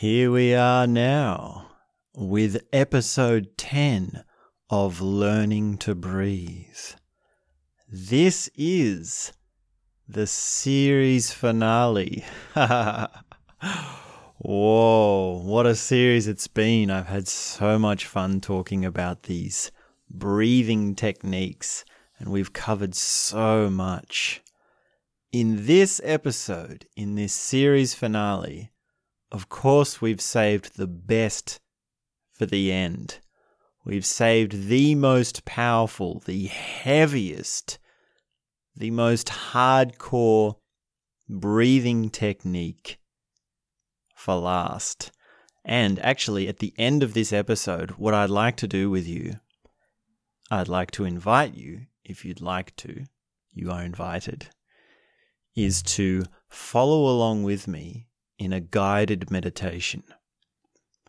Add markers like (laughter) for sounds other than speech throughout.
Here we are now with episode 10 of Learning to Breathe. This is the series finale. (laughs) Whoa, what a series it's been. I've had so much fun talking about these breathing techniques, and we've covered so much. In this episode, in this series finale, of course, we've saved the best for the end. We've saved the most powerful, the heaviest, the most hardcore breathing technique for last. And actually, at the end of this episode, what I'd like to do with you, I'd like to invite you, if you'd like to, you are invited, is to follow along with me in a guided meditation.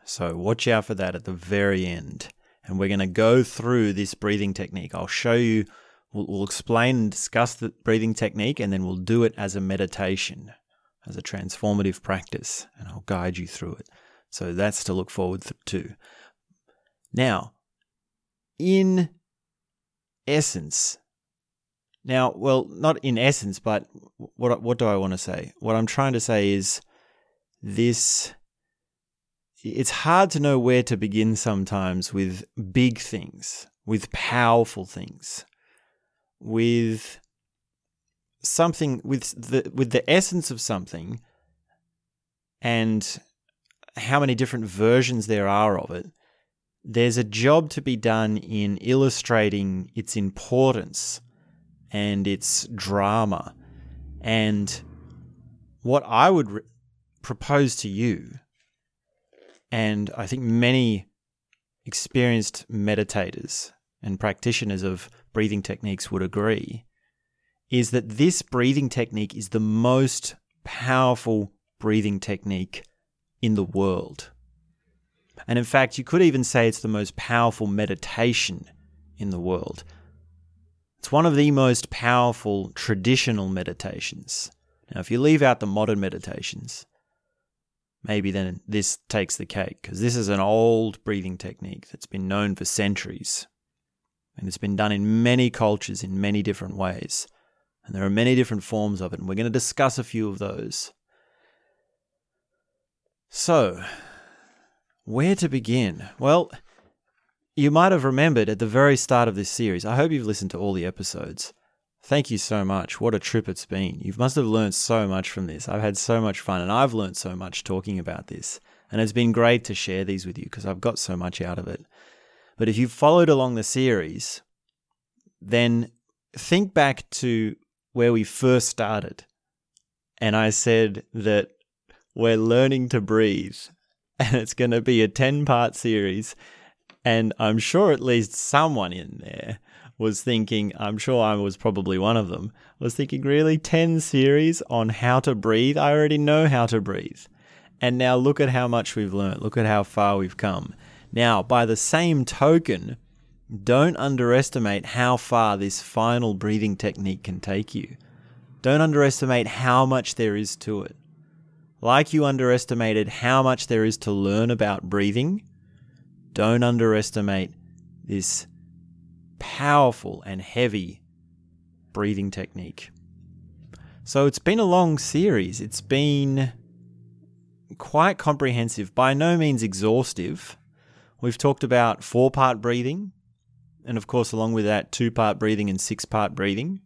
So watch out for that at the very end. And we're going to go through this breathing technique. I'll show you, we'll, we'll, explain and discuss the breathing technique, and then we'll do it as a meditation, as a transformative practice, and I'll guide you through it. So that's to look forward to. Now, in essence, now, well, not in essence, but what what do I want to say? What I'm trying to say is this it's hard to know where to begin sometimes with big things, with powerful things, with something with the with the essence of something and how many different versions there are of it. There's a job to be done in illustrating its importance and its drama. And what I would re- propose to you, and I think many experienced meditators and practitioners of breathing techniques would agree, is that this breathing technique is the most powerful breathing technique in the world. And in fact, you could even say it's the most powerful meditation in the world. It's one of the most powerful traditional meditations. Now, if you leave out the modern meditations, maybe then this takes the cake because this is an old breathing technique that's been known for centuries. And it's been done in many cultures in many different ways. And there are many different forms of it, and we're going to discuss a few of those. So, where to begin? Well, you might have remembered at the very start of this series, I hope you've listened to all the episodes. Thank you so much. What a trip it's been. You must have learned so much from this. I've had so much fun and I've learned so much talking about this. And it's been great to share these with you because I've got so much out of it. But if you've followed along the series, then think back to where we first started. And I said that we're learning to breathe. (laughs) And it's going to be a 10 part series. And I'm sure at least someone in there was thinking, I'm sure I was probably one of them, was thinking, really, 10 series on how to breathe? I already know how to breathe. And now look at how much we've learned. Look at how far we've come. Now, by the same token, don't underestimate how far this final breathing technique can take you. Don't underestimate how much there is to it. Like you underestimated how much there is to learn about breathing, don't underestimate this powerful and heavy breathing technique. So it's been a long series. It's been quite comprehensive, by no means exhaustive. We've talked about four part breathing, and of course, along with that, two part breathing and six part breathing.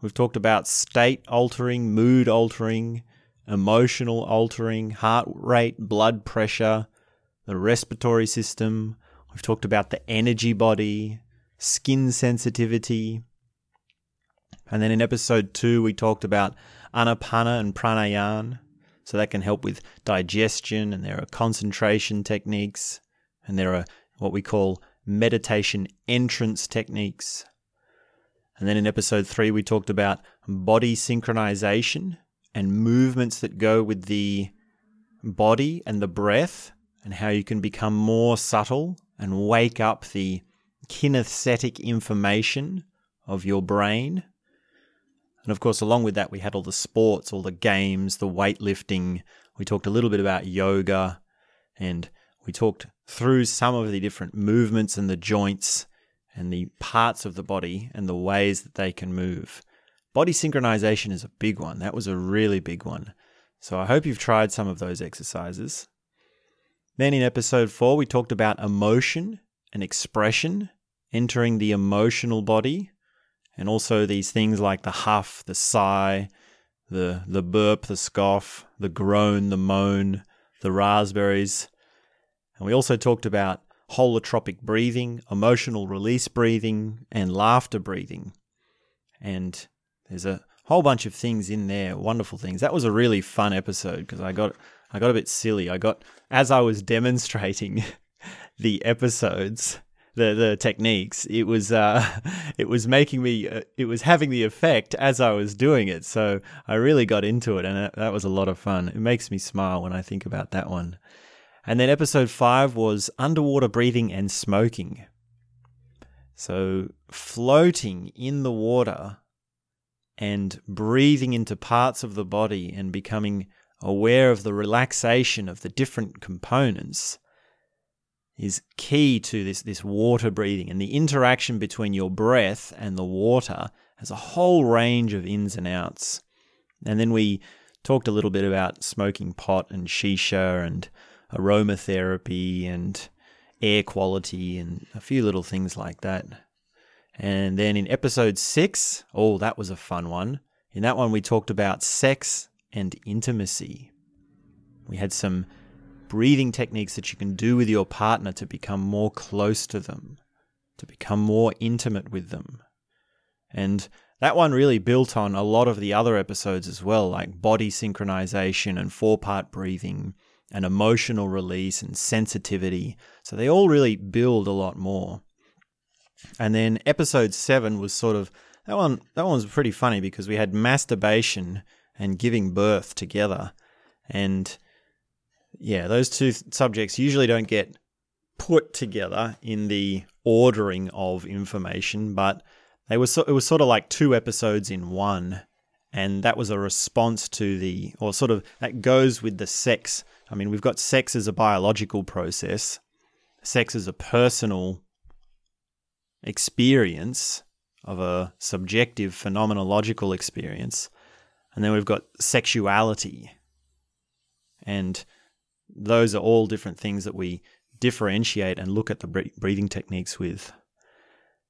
We've talked about state altering, mood altering, emotional altering, heart rate, blood pressure, the respiratory system. We've talked about the energy body, skin sensitivity. And then in episode two, we talked about anapana and pranayama. So that can help with digestion, and there are concentration techniques, and there are what we call meditation entrance techniques. And then in episode three, we talked about body synchronization and movements that go with the body and the breath, and how you can become more subtle and wake up the kinesthetic information of your brain. And of course, along with that, we had all the sports, all the games, the weightlifting. We talked a little bit about yoga. And we talked through some of the different movements and the joints and the parts of the body and the ways that they can move. Body synchronization is a big one. That was a really big one. So I hope you've tried some of those exercises. Then in episode four, we talked about emotion and expression entering the emotional body, and also these things like the huff, the sigh, the, the burp, the scoff, the groan, the moan, the raspberries. And we also talked about holotropic breathing, emotional release breathing, and laughter breathing. And there's a whole bunch of things in there, wonderful things. That was a really fun episode because I got I got a bit silly. I got as I was demonstrating (laughs) the episodes, the the techniques. It was uh, (laughs) it was making me. Uh, it was having the effect as I was doing it. So I really got into it, and that, that was a lot of fun. It makes me smile when I think about that one. And then episode five was underwater breathing and smoking. So floating in the water and breathing into parts of the body and becoming aware of the relaxation of the different components is key to this, this water breathing and the interaction between your breath and the water has a whole range of ins and outs. And then we talked a little bit about smoking pot and shisha and aromatherapy and air quality and a few little things like that. And then in episode six, oh, that was a fun one. In that one, we talked about sex and intimacy. We had some breathing techniques that you can do with your partner to become more close to them, to become more intimate with them. And that one really built on a lot of the other episodes as well, like body synchronization and four part breathing and emotional release and sensitivity. So they all really build a lot more. And then episode seven was sort of that one. That one was pretty funny because we had masturbation and giving birth together, and yeah, those two subjects usually don't get put together in the ordering of information, but they were so, it was sort of like two episodes in one, and that was a response to the or sort of that goes with the sex. I mean, we've got sex as a biological process, sex as a personal experience of a subjective phenomenological experience. And then we've got sexuality. And those are all different things that we differentiate and look at the breathing techniques with.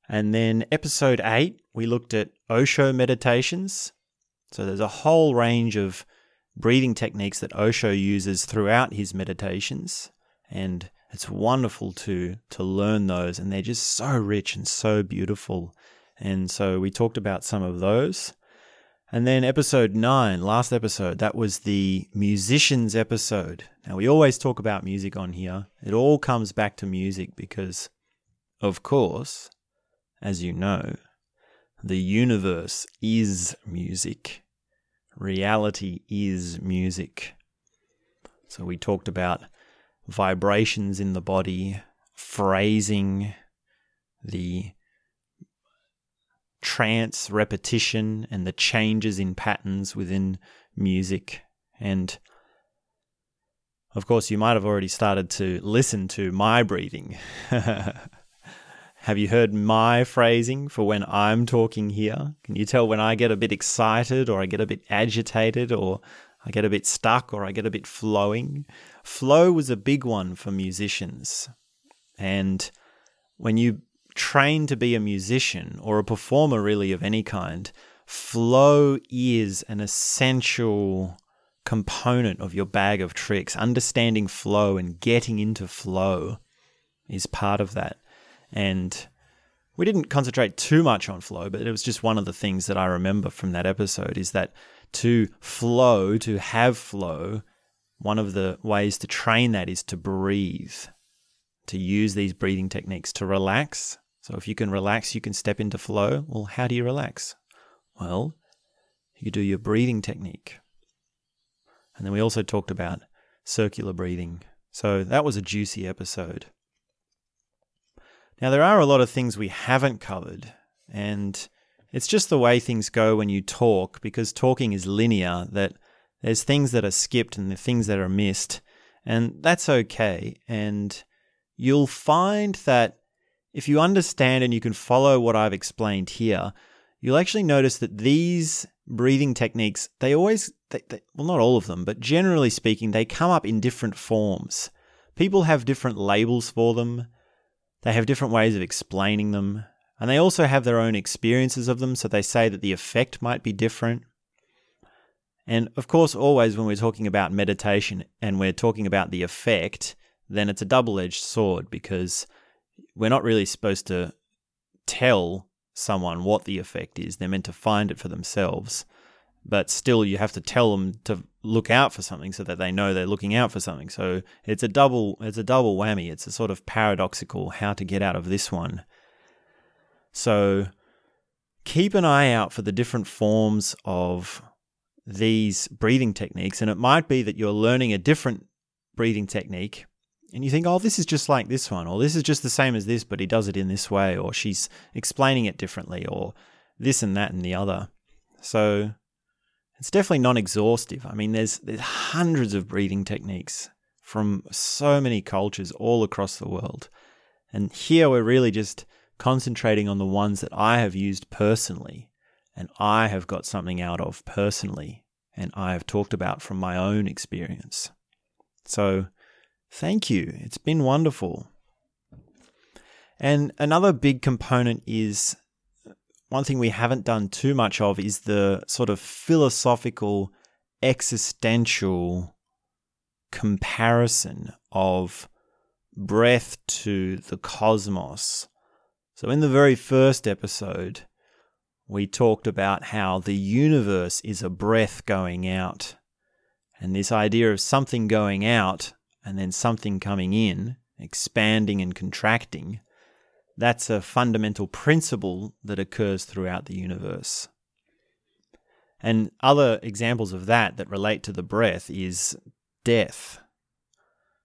And then episode eight, we looked at Osho meditations. So there's a whole range of breathing techniques that Osho uses throughout his meditations. And it's wonderful to to learn those and they're just so rich and so beautiful and so we talked about some of those and then episode 9 last episode that was the musicians episode. Now we always talk about music on here. It all comes back to music because of course as you know the universe is music. Reality is music. So we talked about vibrations in the body, phrasing, the trance repetition, and the changes in patterns within music. And of course, you might have already started to listen to my breathing. (laughs) have you heard my phrasing for when I'm talking here? Can you tell when I get a bit excited or I get a bit agitated or I get a bit stuck or I get a bit flowing? Flow was a big one for musicians. And when you train to be a musician or a performer, really, of any kind, flow is an essential component of your bag of tricks. Understanding flow and getting into flow is part of that. And we didn't concentrate too much on flow, but it was just one of the things that I remember from that episode is that to flow, to have flow, one of the ways to train that is to breathe, to use these breathing techniques to relax. So if you can relax, you can step into flow. Well, how do you relax? Well, you do your breathing technique. And then we also talked about circular breathing. So that was a juicy episode. Now, there are a lot of things we haven't covered, and it's just the way things go when you talk, because talking is linear, that there's things that are skipped and the things that are missed. And that's okay. And you'll find that if you understand and you can follow what I've explained here, you'll actually notice that these breathing techniques, they always, they, they, well, not all of them, but generally speaking, they come up in different forms. People have different labels for them, they have different ways of explaining them, and they also have their own experiences of them, so they say that the effect might be different. And of course, always when we're talking about meditation and we're talking about the effect, then it's a double edged sword because we're not really supposed to tell someone what the effect is. They're meant to find it for themselves. But still, you have to tell them to look out for something so that they know they're looking out for something. So it's a double, it's a double whammy. It's a sort of paradoxical how to get out of this one. So keep an eye out for the different forms of these breathing techniques, and it might be that you're learning a different breathing technique and you think, oh, this is just like this one, or this is just the same as this, but he does it in this way, or she's explaining it differently, or this and that and the other. So it's definitely non exhaustive. I mean, there's, there's hundreds of breathing techniques from so many cultures all across the world. And here we're really just concentrating on the ones that I have used personally and I have got something out of personally and I have talked about from my own experience. So Thank you. It's been wonderful. And another big component is uh, one thing we haven't done too much of is the sort of philosophical, existential comparison of breath to the cosmos. So, in the very first episode, we talked about how the universe is a breath going out. And this idea of something going out and then something coming in, expanding and contracting, that's a fundamental principle that occurs throughout the universe. And other examples of that that relate to the breath is death.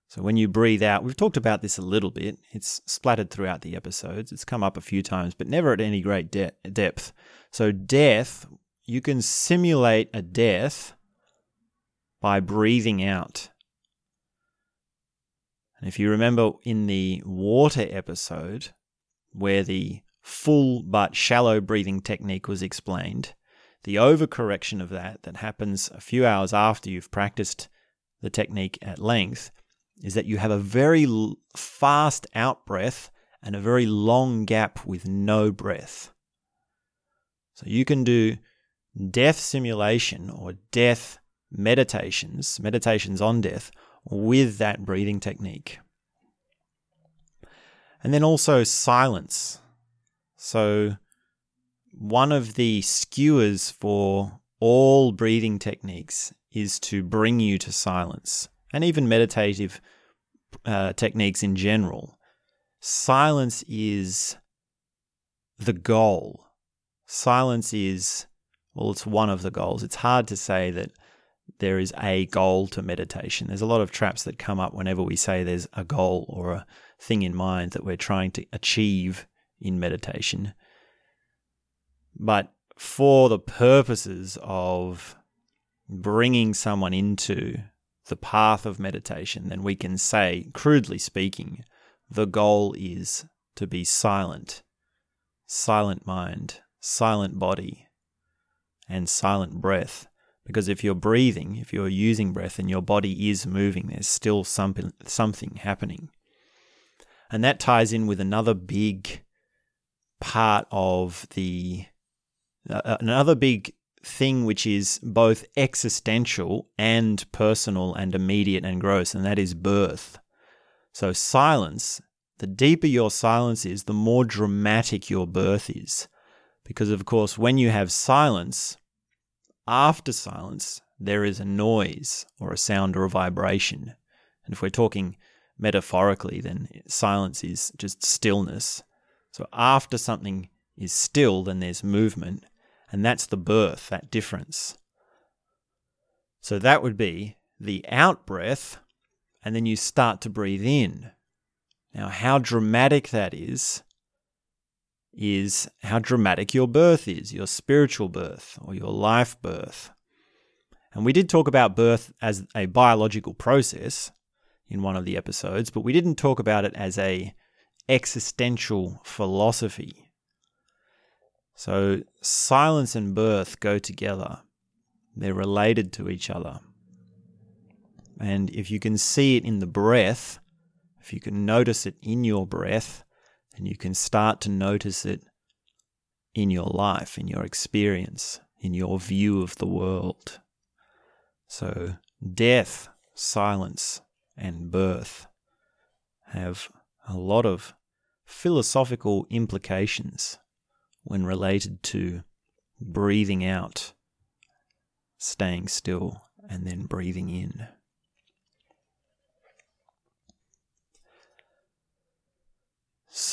So when you breathe out, we've talked about this a little bit. It's splattered throughout the episodes. It's come up a few times, but never at any great de- depth. So death, you can simulate a death by breathing out. And if you remember in the water episode, where the full but shallow breathing technique was explained, the overcorrection of that, that happens a few hours after you've practiced the technique at length, is that you have a very fast out breath and a very long gap with no breath. So you can do death simulation or death meditations, meditations on death, with that breathing technique. And then also silence. So, one of the skewers for all breathing techniques is to bring you to silence, and even meditative uh, techniques in general. Silence is the goal. Silence is, well, it's one of the goals. It's hard to say that there is a goal to meditation. There's a lot of traps that come up whenever we say there's a goal or a thing in mind that we're trying to achieve in meditation. But for the purposes of bringing someone into the path of meditation, then we can say, crudely speaking, the goal is to be silent, silent mind, silent body, and silent breath because if you're breathing, if you're using breath and your body is moving, there's still something, something happening. And that ties in with another big part of the, uh, another big thing which is both existential and personal and immediate and gross, and that is birth. So, silence, the deeper your silence is, the more dramatic your birth is. Because, of course, when you have silence, after silence, there is a noise or a sound or a vibration. And if we're talking metaphorically, then silence is just stillness. So after something is still, then there's movement. And that's the birth, that difference. So that would be the out breath, and then you start to breathe in. Now, how dramatic that is is how dramatic your birth is, your spiritual birth or your life birth. And we did talk about birth as a biological process. in one of the episodes, but we didn't talk about it as a existential philosophy. So silence and birth go together. They're related to each other. And if you can see it in the breath, if you can notice it in your breath, then you can start to notice it in your life, in your experience, in your view of the world. So, death, silence, and birth have a lot of philosophical implications when related to breathing out, staying still, and then breathing in.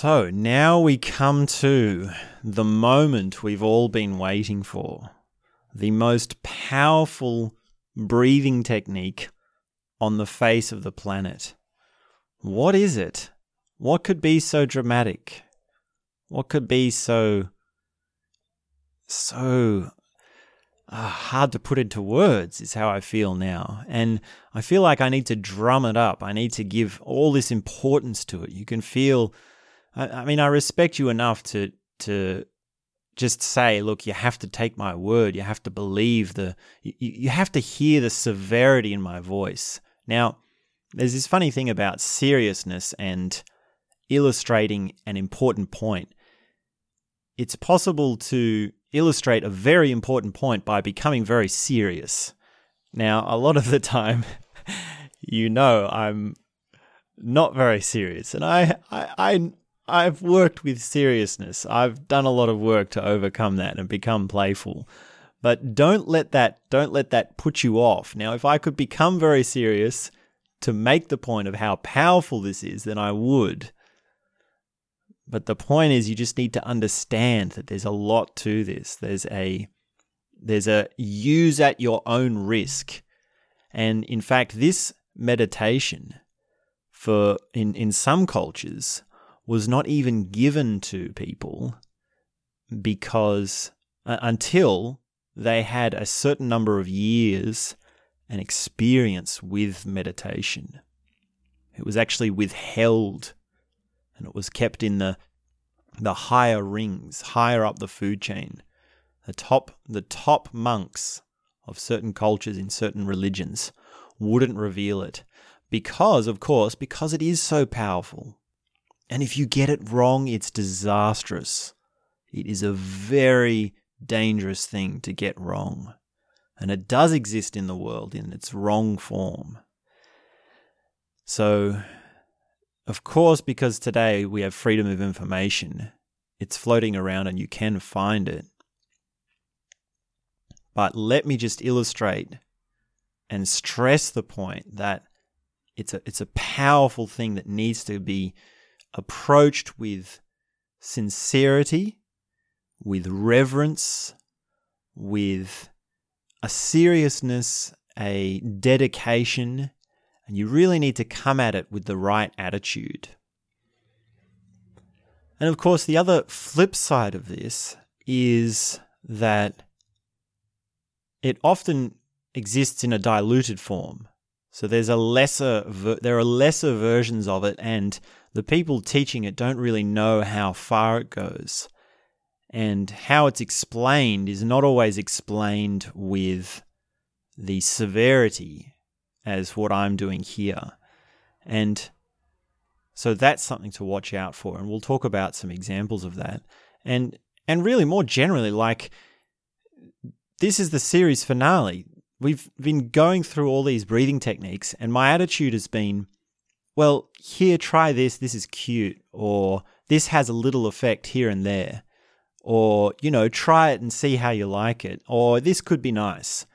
So now we come to the moment we've all been waiting for the most powerful breathing technique on the face of the planet. What is it? What could be so dramatic? What could be so so uh, hard to put into words is how I feel now. And I feel like I need to drum it up. I need to give all this importance to it. You can feel I, I mean I respect you enough to to just say, look, you have to take my word. You have to believe the, you, you have to hear the severity in my voice. Now, there's this funny thing about seriousness and illustrating an important point. It's possible to illustrate a very important point by becoming very serious. Now, a lot of the time, (laughs) you know, I'm not very serious, and I, I, I I've worked with seriousness. I've done a lot of work to overcome that and become playful. But don't let that don't let that put you off. Now, if I could become very serious to make the point of how powerful this is, then I would. But the point is you just need to understand that there's a lot to this. There's a there's a use at your own risk. And in fact, this meditation for in, in some cultures was not even given to people because uh, until they had a certain number of years and experience with meditation. It was actually withheld and it was kept in the the higher rings, higher up the food chain. The top the top monks of certain cultures in certain religions wouldn't reveal it because of course because it is so powerful and if you get it wrong, it's disastrous. It is a very dangerous thing to get wrong. And it does exist in the world in its wrong form. So, of course, because today we have freedom of information, it's floating around and you can find it. But let me just illustrate and stress the point that it's a, it's a powerful thing that needs to be approached with sincerity, with reverence, with a seriousness, a dedication, and you really need to come at it with the right attitude. And of course, the other flip side of this is that it often exists in a diluted form. So there's a lesser, there are lesser versions of it, and the people teaching it don't really know how far it goes. And how it's explained is not always explained with the severity as what I'm doing here. And so that's something to watch out for. And we'll talk about some examples of that. And and really more generally, like this is the series finale. We've been going through all these breathing techniques, and my attitude has been well, here, try this, this is cute, or this has a little effect here and there, or, you know, try it and see how you like it, or this could be nice.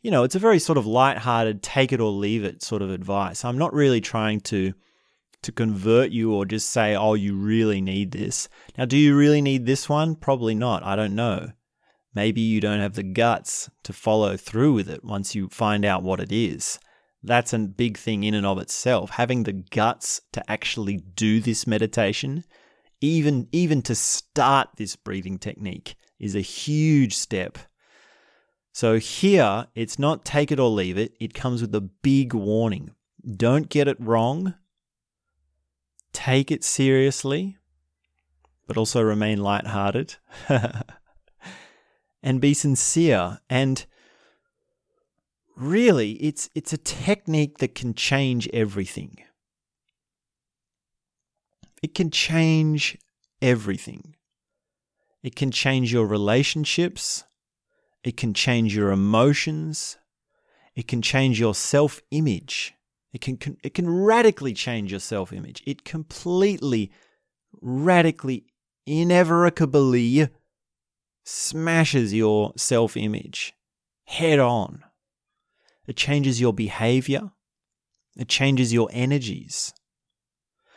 You know, it's a very sort of light-hearted, take it or leave it sort of advice. I'm not really trying to to convert you or just say, oh, you really need this. Now, do you really need this one? Probably not. I don't know. Maybe you don't have the guts to follow through with it once you find out what it is that's a big thing in and of itself. Having the guts to actually do this meditation, even even to start this breathing technique, is a huge step. So here, it's not take it or leave it. It comes with a big warning. Don't get it wrong. Take it seriously, but also remain lighthearted. (laughs) and be sincere. And really, it's, it's a technique that can change everything. It can change everything. It can change your relationships. It can change your emotions. It can change your self image. It can, it can radically change your self image. It completely, radically, inevitably smashes your self image head on. It changes your behavior. It changes your energies.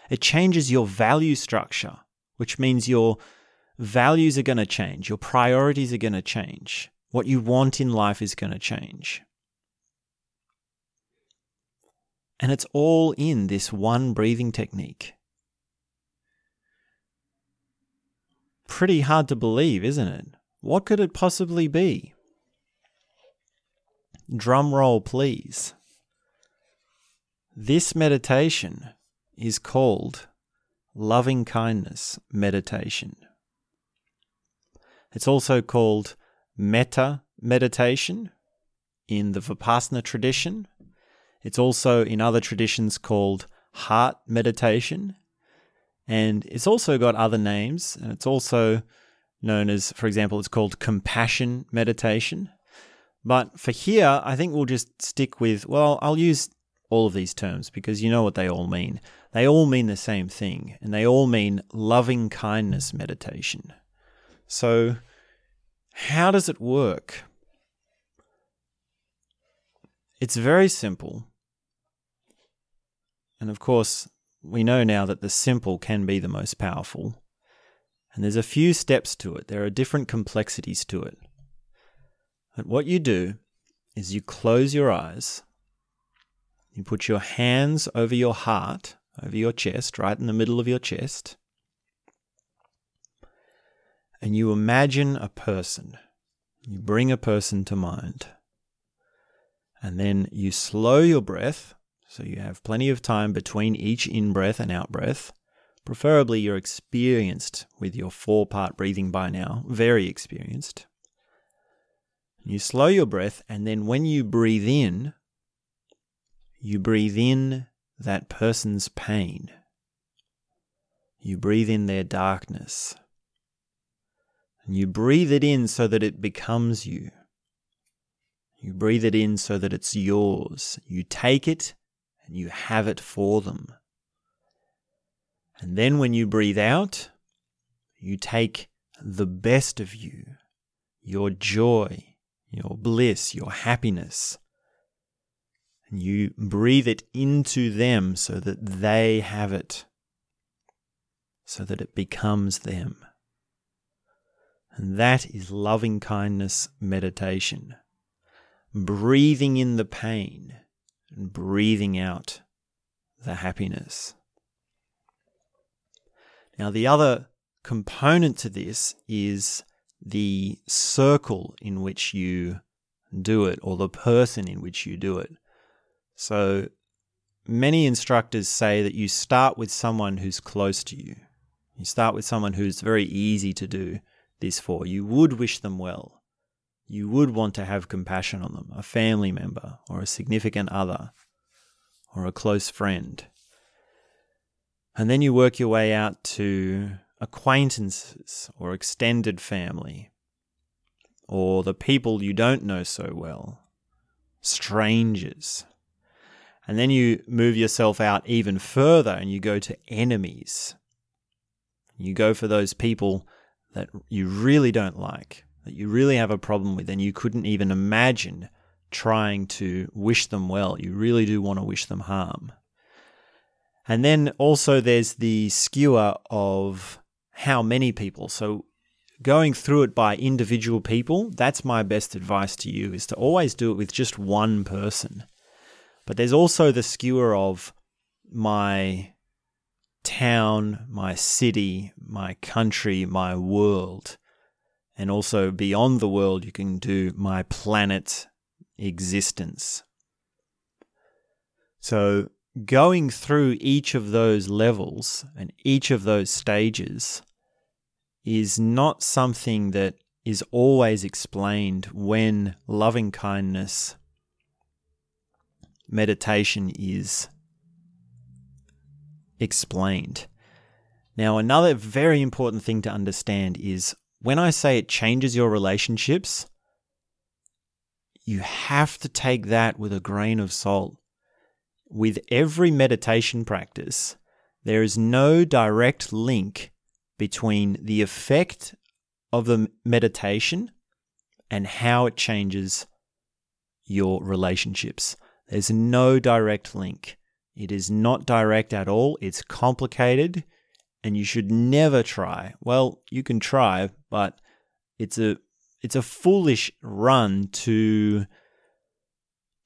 It changes your value structure, which means your values are going to change, your priorities are going to change, what you want in life is going to change. And it's all in this one breathing technique. Pretty hard to believe, isn't it? What could it possibly be? Drum roll, please. This meditation is called loving kindness meditation. It's also called metta meditation in the Vipassana tradition. It's also in other traditions called heart meditation. And it's also got other names, and it's also known as, for example, it's called compassion meditation. But for here, I think we'll just stick with, well, I'll use all of these terms because you know what they all mean. They all mean the same thing, and they all mean loving kindness meditation. So, how does it work? It's very simple. And of course, we know now that the simple can be the most powerful. And there's a few steps to it, there are different complexities to it. But what you do is you close your eyes, you put your hands over your heart, over your chest, right in the middle of your chest, and you imagine a person. You bring a person to mind. And then you slow your breath so you have plenty of time between each in breath and out breath. Preferably, you're experienced with your four part breathing by now, very experienced. You slow your breath, and then when you breathe in, you breathe in that person's pain. You breathe in their darkness. And you breathe it in so that it becomes you. You breathe it in so that it's yours. You take it and you have it for them. And then when you breathe out, you take the best of you, your joy, your bliss, your happiness, and you breathe it into them so that they have it, so that it becomes them. And that is loving kindness meditation. Breathing in the pain and breathing out the happiness. Now, the other component to this is the circle in which you do it or the person in which you do it. So, many instructors say that you start with someone who's close to you. You start with someone who's very easy to do this for. You would wish them well you would want to have compassion on them, a family member or a significant other or a close friend. And then you work your way out to acquaintances or extended family or the people you don't know so well, strangers. And then you move yourself out even further and you go to enemies. You go for those people that you really don't like that you really have a problem with and you couldn't even imagine trying to wish them well. You really do want to wish them harm. And then also there's the skewer of how many people. So going through it by individual people, that's my best advice to you is to always do it with just one person. But there's also the skewer of my town, my city, my country, my world. And also beyond the world, you can do my planet existence. So going through each of those levels and each of those stages is not something that is always explained when loving kindness meditation is explained. Now, another very important thing to understand is when I say it changes your relationships, you have to take that with a grain of salt. With every meditation practice, there is no direct link between the effect of the meditation and how it changes your relationships. There's no direct link. It is not direct at all. It's complicated and you should never try. Well, you can try, but it's a it's a foolish run to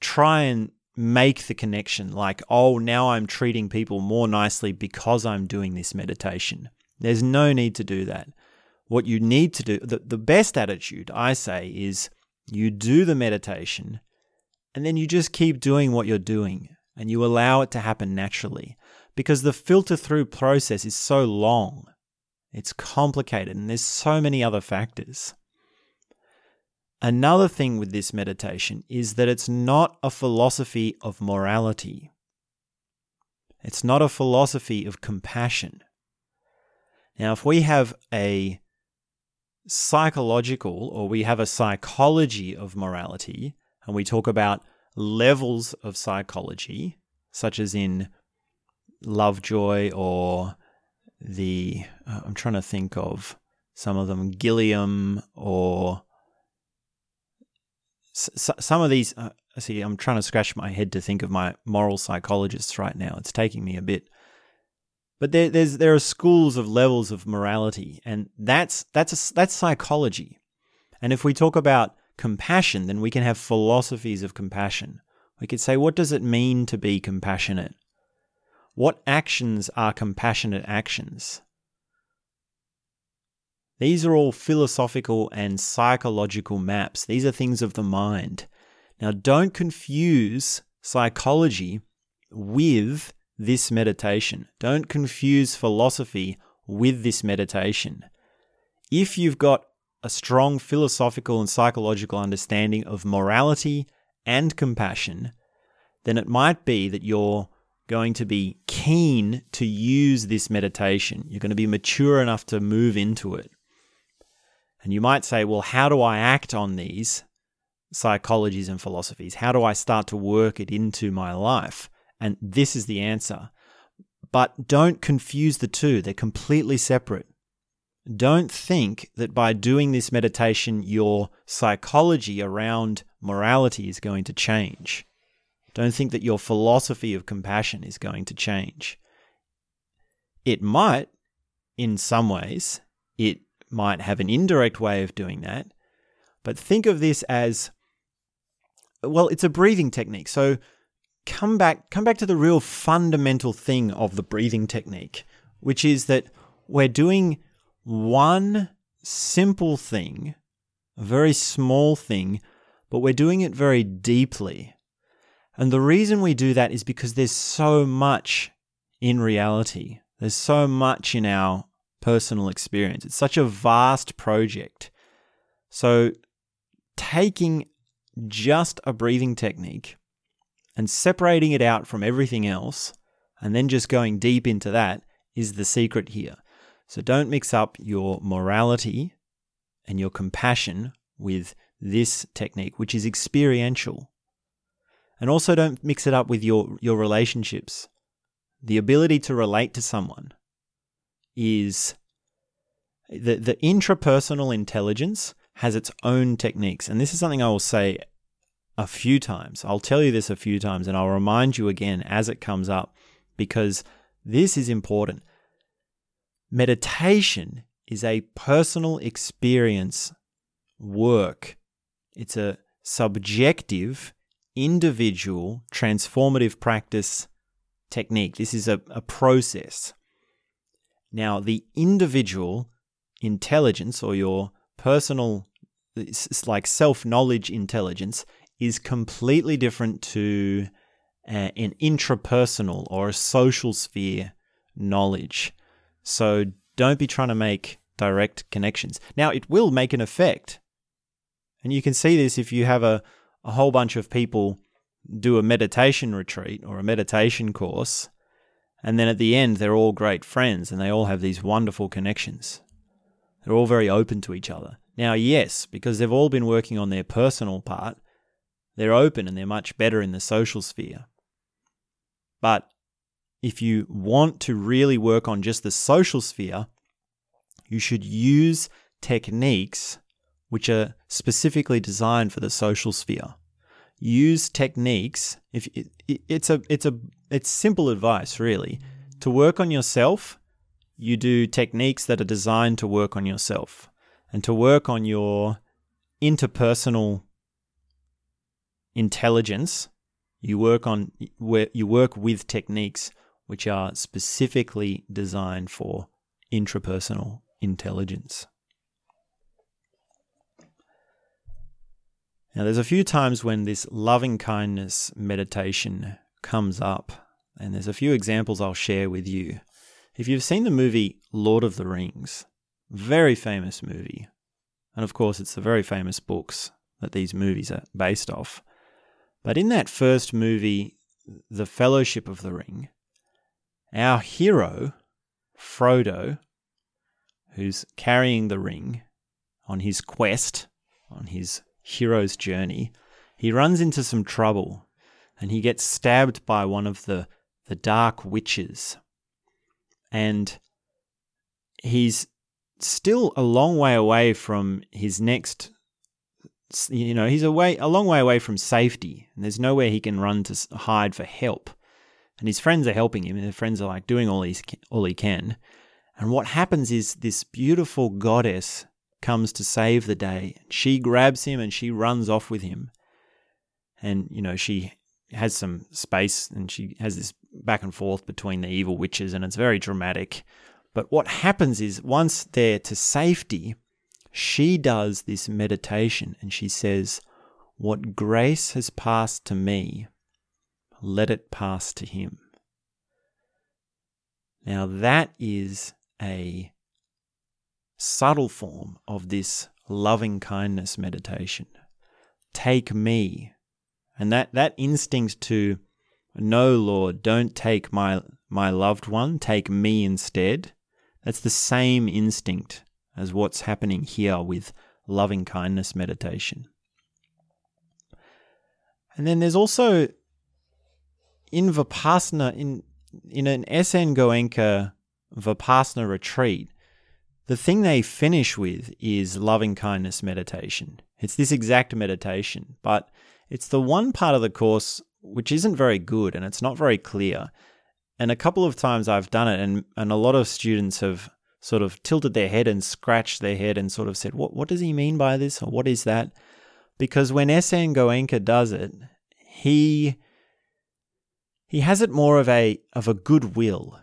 try and make the connection like, oh, now I'm treating people more nicely because I'm doing this meditation. There's no need to do that. What you need to do, the, the best attitude, I say, is you do the meditation and then you just keep doing what you're doing and you allow it to happen naturally because the filter through process is so long. It's complicated and there's so many other factors. Another thing with this meditation is that it's not a philosophy of morality. It's not a philosophy of compassion. Now, if we have a psychological or we have a psychology of morality, and we talk about levels of psychology, such as in Lovejoy or the, uh, I'm trying to think of some of them, Gilliam or s- some of these. Uh, see, I'm trying to scratch my head to think of my moral psychologists right now. It's taking me a bit. But there, there's there are schools of levels of morality, and that's that's a, that's psychology. And if we talk about compassion, then we can have philosophies of compassion. We could say, what does it mean to be compassionate? What actions are compassionate actions? These are all philosophical and psychological maps. These are things of the mind. Now, don't confuse psychology with this meditation. Don't confuse philosophy with this meditation. If you've got a strong philosophical and psychological understanding of morality and compassion, then it might be that you're going to be keen to use this meditation. You're going to be mature enough to move into it. And you might say, well, how do I act on these psychologies and philosophies? How do I start to work it into my life? And this is the answer. But don't confuse the two, they're completely separate. Don't think that by doing this meditation, your psychology around morality is going to change. Don't think that your philosophy of compassion is going to change. It might, in some ways, it might have an indirect way of doing that, but think of this as well, it's a breathing technique. So come back come back to the real fundamental thing of the breathing technique, which is that we're doing one simple thing, a very small thing, but we're doing it very deeply. And the reason we do that is because there's so much in reality. There's so much in our personal experience. It's such a vast project. So, taking just a breathing technique and separating it out from everything else, and then just going deep into that is the secret here. So don't mix up your morality and your compassion with this technique, which is experiential. And also don't mix it up with your, your relationships. The ability to relate to someone is the, the intrapersonal intelligence has its own techniques. And this is something I will say a few times. I'll tell you this a few times and I'll remind you again as it comes up because this is important. Meditation is a personal experience work. It's a subjective, individual, transformative practice technique. This is a, a process. Now, the individual intelligence or your personal, it's like self knowledge intelligence, is completely different to uh, an intrapersonal or a social sphere knowledge. So don't be trying to make direct connections. Now, it will make an effect. And you can see this if you have a, a whole bunch of people do a meditation retreat or a meditation course, and then at the end, they're all great friends and they all have these wonderful connections. They're all very open to each other. Now, yes, because they've all been working on their personal part, they're open and they're much better in the social sphere. But if you want to really work on just the social sphere, you should use techniques which are specifically designed for the social sphere. Use techniques if it's a it's a it's simple advice really. To work on yourself, you do techniques that are designed to work on yourself and to work on your interpersonal intelligence you work on you work with techniques which are specifically designed for intrapersonal intelligence. Now, there's a few times when this loving kindness meditation comes up, and there's a few examples I'll share with you. If you've seen the movie Lord of the Rings, very famous movie, and of course, it's the very famous books that these movies are based off. But in that first movie, The Fellowship of the Ring, our hero, Frodo, who's carrying the ring on his quest, on his hero's journey, he runs into some trouble and he gets stabbed by one of the, the dark witches. And he's still a long way away from his next you know, he's away a long way away from safety, and there's nowhere he can run to hide for help. And his friends are helping him, and his friends are like doing all he all he can. And what happens is this beautiful goddess comes to save the day. She grabs him and she runs off with him. And you know, she has some space, and she has this back and forth between the evil witches, and it's very dramatic. But what happens is once they're to safety, she does this meditation and she says, What grace has passed to me, let it pass to him. Now, that is a subtle form of this loving kindness meditation. Take me. And that, that instinct to, no, Lord, don't take my, my loved one, take me instead. That's the same instinct as what's happening here with loving kindness meditation. And then there's also in Vipassana, in, in an SN Goenka Vipassana retreat, the thing they finish with is loving kindness meditation. It's this exact meditation, but it's the one part of the course which isn't very good and it's not very clear. And a couple of times I've done it, and, and a lot of students have sort of tilted their head and scratched their head and sort of said, "What what does he mean by this? Or what is that?" Because when SN Goenka does it, he he has it more of a of a goodwill,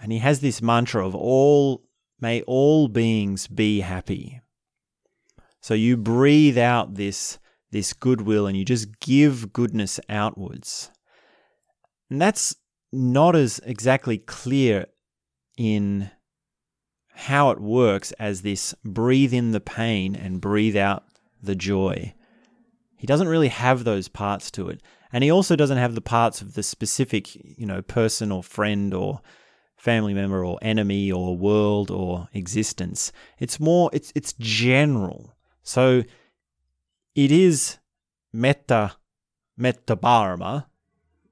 and he has this mantra of all may all beings be happy. So you breathe out this this goodwill and you just give goodness outwards. And that's not as exactly clear in how it works as this breathe in the pain and breathe out the joy. He doesn't really have those parts to it. And he also doesn't have the parts of the specific, you know, person or friend or family member or enemy or world or existence. It's more it's it's general. So it is metta metta bhavana,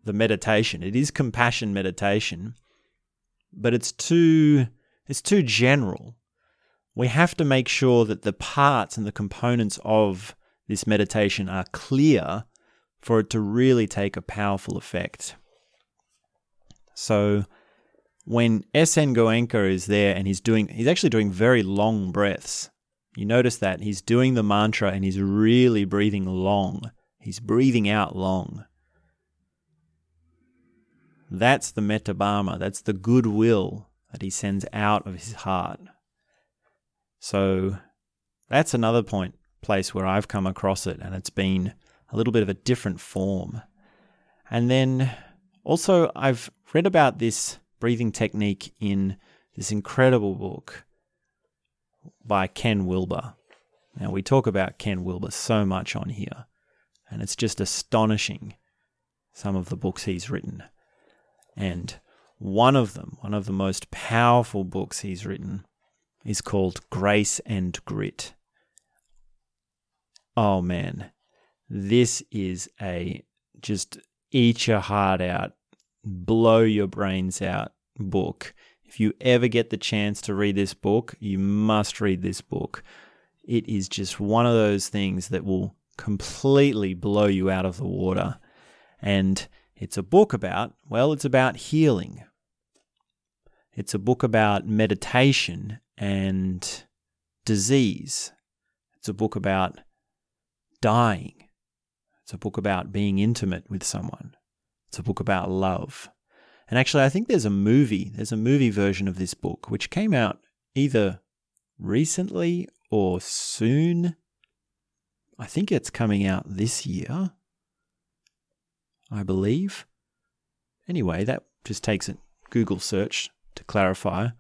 the meditation. It is compassion meditation, but it's too it's too general. We have to make sure that the parts and the components of this meditation are clear for it to really take a powerful effect. So when SN Goenka is there and he's doing he's actually doing very long breaths. You notice that he's doing the mantra and he's really breathing long. He's breathing out long. That's the metta bhavana. That's the goodwill that he sends out of his heart. So that's another point, place where I've come across it, and it's been a little bit of a different form. And then also, I've read about this breathing technique in this incredible book by Ken Wilber. Now, we talk about Ken Wilber so much on here, and it's just astonishing some of the books he's written. And one of them, one of the most powerful books he's written, is called Grace and Grit. Oh man, this is a just eat your heart out, blow your brains out book. If you ever get the chance to read this book, you must read this book. It is just one of those things that will completely blow you out of the water. And it's a book about, well, it's about healing. It's a book about meditation and disease. It's a book about dying. It's a book about being intimate with someone. It's a book about love. And actually, I think there's a movie, there's a movie version of this book which came out either recently or soon. I think it's coming out this year, I believe. Anyway, that just takes a Google search to clarify.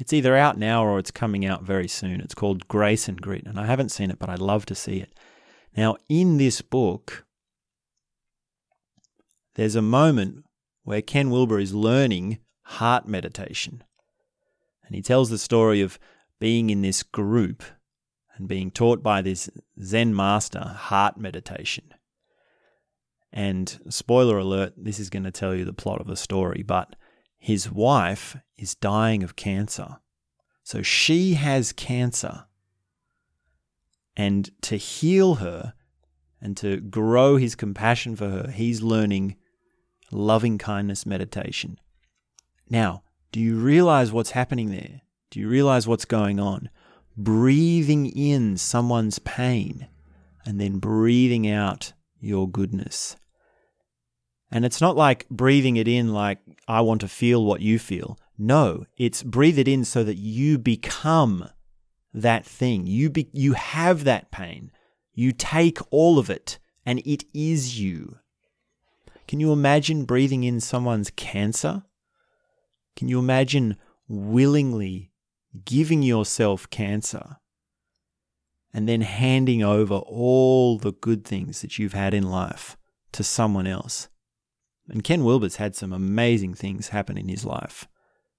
It's either out now or it's coming out very soon. It's called Grace and Grit, and I haven't seen it, but I'd love to see it. Now, in this book, there's a moment where Ken Wilber is learning heart meditation. And he tells the story of being in this group and being taught by this Zen master heart meditation. And spoiler alert, this is going to tell you the plot of the story, but his wife is dying of cancer. So she has cancer. And to heal her and to grow his compassion for her, he's learning loving kindness meditation. Now, do you realize what's happening there? Do you realize what's going on? Breathing in someone's pain and then breathing out your goodness. And it's not like breathing it in like, I want to feel what you feel. No, it's breathe it in so that you become that thing. You, be, you have that pain. You take all of it, and it is you. Can you imagine breathing in someone's cancer? Can you imagine willingly giving yourself cancer and then handing over all the good things that you've had in life to someone else? And Ken Wilber's had some amazing things happen in his life.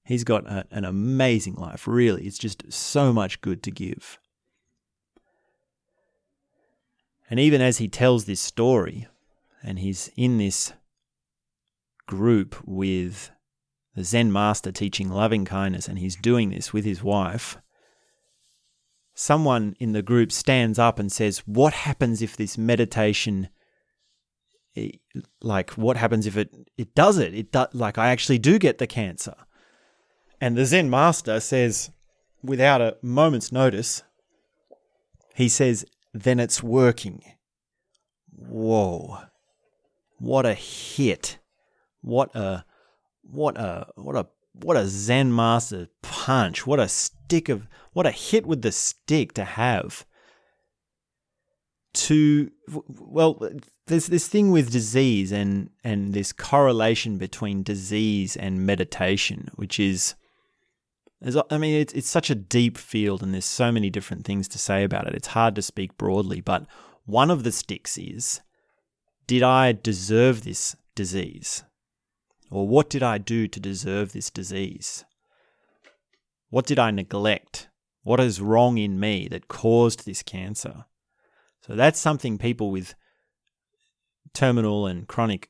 He's got a, an amazing life, really. It's just so much good to give. And even as he tells this story, and he's in this group with the Zen master teaching loving kindness, and he's doing this with his wife, someone in the group stands up and says, What happens if this meditation? like what happens if it it does it? It do, like i actually do get the cancer. And the zen master says without a moment's notice he says then it's working. Whoa. What a hit what a what a what a what a Zen master punch. What a stick of what a hit with the stick to have. To well, there's this thing with disease and and this correlation between disease and meditation, which is I mean, it's, it's such a deep field and there's so many different things to say about it. It's hard to speak broadly, but one of the sticks is Did I deserve this disease? Or what did I do to deserve this disease? What did I neglect? What is wrong in me that caused this cancer? So that's something people with terminal and chronic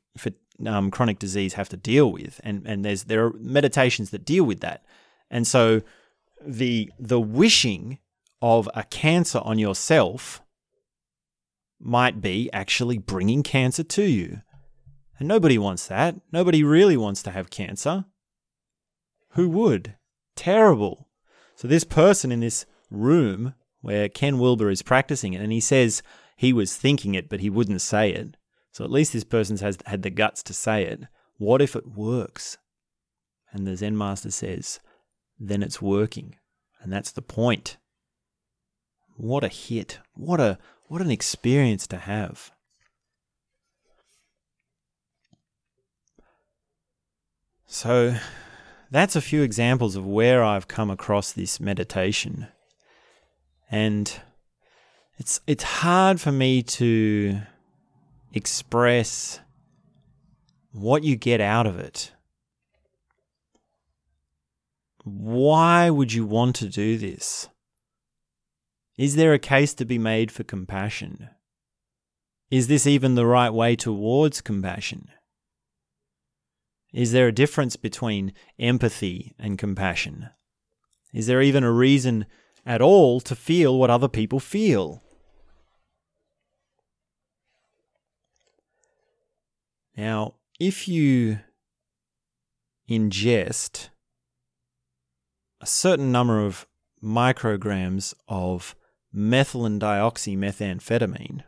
um, chronic disease have to deal with, and and there's there are meditations that deal with that, and so the the wishing of a cancer on yourself might be actually bringing cancer to you. And nobody wants that. Nobody really wants to have cancer. Who would? Terrible. So, this person in this room where Ken Wilber is practicing it, and he says he was thinking it, but he wouldn't say it. So, at least this person has had the guts to say it. What if it works? And the Zen master says, then it's working. And that's the point. What a hit. What a what an experience to have. So that's a few examples of where I've come across this meditation. And it's it's hard for me to express what you get out of it. Why would you want to do this? Is there a case to be made for compassion? Is this even the right way towards compassion? Is there a difference between empathy and compassion? Is there even a reason at all to feel what other people feel? Now, if you ingest a certain number of micrograms of methylene dioxymethamphetamine,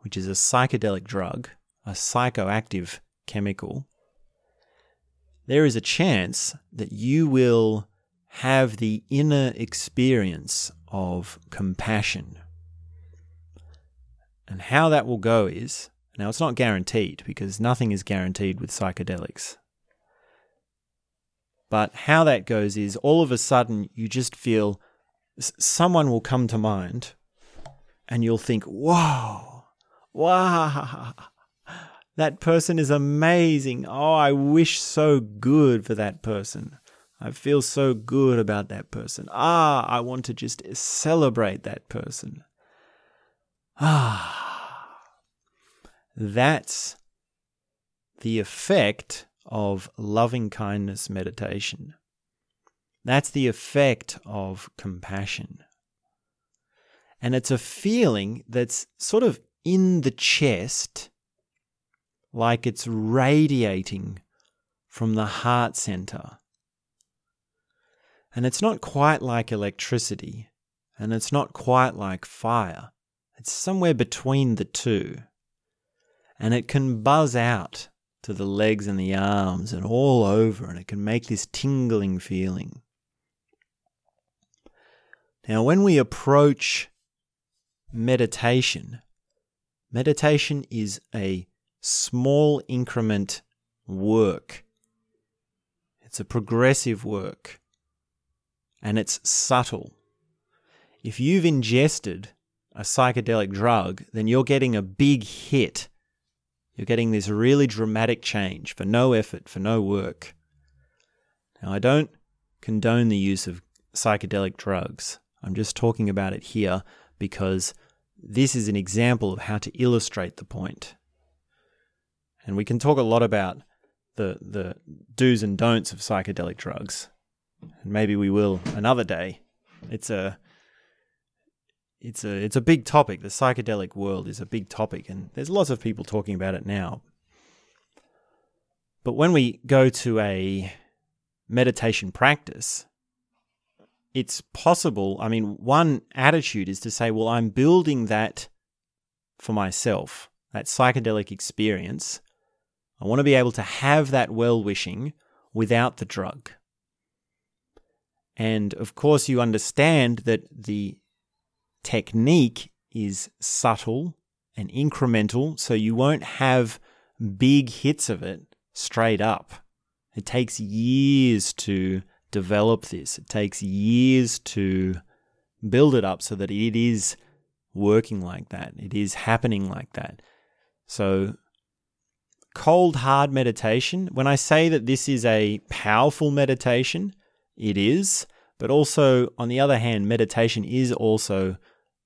which is a psychedelic drug, a psychoactive chemical, there is a chance that you will have the inner experience of compassion. And how that will go is now, it's not guaranteed because nothing is guaranteed with psychedelics. But how that goes is all of a sudden you just feel someone will come to mind and you'll think, whoa, wow, that person is amazing. Oh, I wish so good for that person. I feel so good about that person. Ah, I want to just celebrate that person. Ah. That's the effect of loving kindness meditation. That's the effect of compassion. And it's a feeling that's sort of in the chest, like it's radiating from the heart center. And it's not quite like electricity, and it's not quite like fire. It's somewhere between the two. And it can buzz out to the legs and the arms and all over, and it can make this tingling feeling. Now, when we approach meditation, meditation is a small increment work. It's a progressive work and it's subtle. If you've ingested a psychedelic drug, then you're getting a big hit. You're getting this really dramatic change for no effort, for no work. Now, I don't condone the use of psychedelic drugs. I'm just talking about it here because this is an example of how to illustrate the point. And we can talk a lot about the the do's and don'ts of psychedelic drugs. And maybe we will another day. It's a it's a it's a big topic. The psychedelic world is a big topic and there's lots of people talking about it now. But when we go to a meditation practice, it's possible. I mean, one attitude is to say, well, I'm building that for myself, that psychedelic experience. I want to be able to have that well wishing without the drug. And of course, you understand that the technique is subtle and incremental, so you won't have big hits of it straight up. It takes years to develop this. It takes years to build it up so that it is working like that. It is happening like that. So, cold, hard meditation, when I say that this is a powerful meditation, it is. But also, on the other hand, meditation is also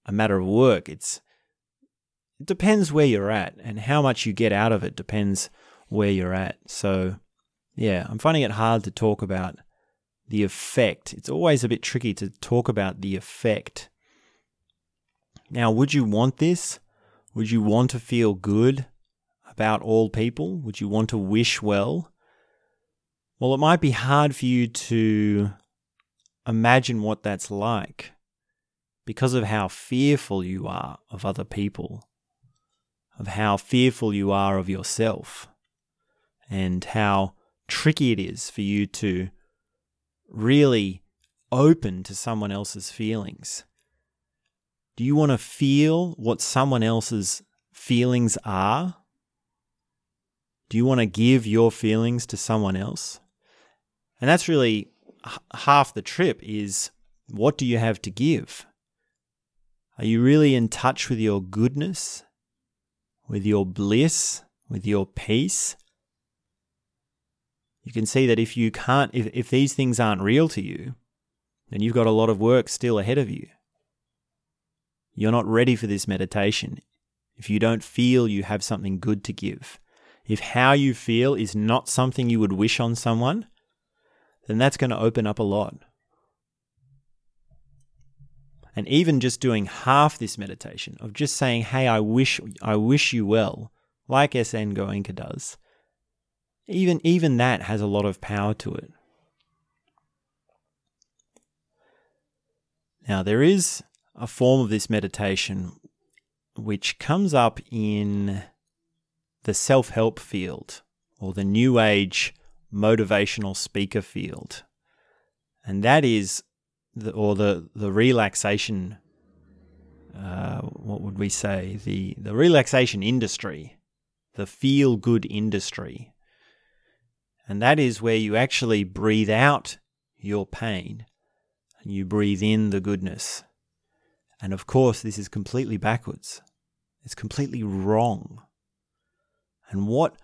a matter of work. It's it depends where you're at and how much you get out of it depends where you're at. So, yeah, I'm finding it hard to talk about the effect. It's always a bit tricky to talk about the effect. Now, would you want this? Would you want to feel good about all people? Would you want to wish well? Well, it might be hard for you to imagine what that's like because of how fearful you are of other people, of how fearful you are of yourself, and how tricky it is for you to really open to someone else's feelings? Do you want to feel what someone else's feelings are? Do you want to give your feelings to someone else? And that's really h- half the trip is what do you have to give? Are you really in touch with your goodness, with your bliss, with your peace? You can see that if you can't, if, if these things aren't real to you, then you've got a lot of work still ahead of you. You're not ready for this meditation if you don't feel you have something good to give. If how you feel is not something you would wish on someone, then that's going to open up a lot. And even just doing half this meditation of just saying, "Hey, I wish I wish you well," like SN Goenka does. Even even that has a lot of power to it. Now there is a form of this meditation which comes up in the self-help field or the new age motivational speaker field. And that is the, or the the relaxation uh, what would we say the the relaxation industry, the feel good industry, and that is where you actually breathe out your pain and you breathe in the goodness. And of course, this is completely backwards. It's completely wrong. And what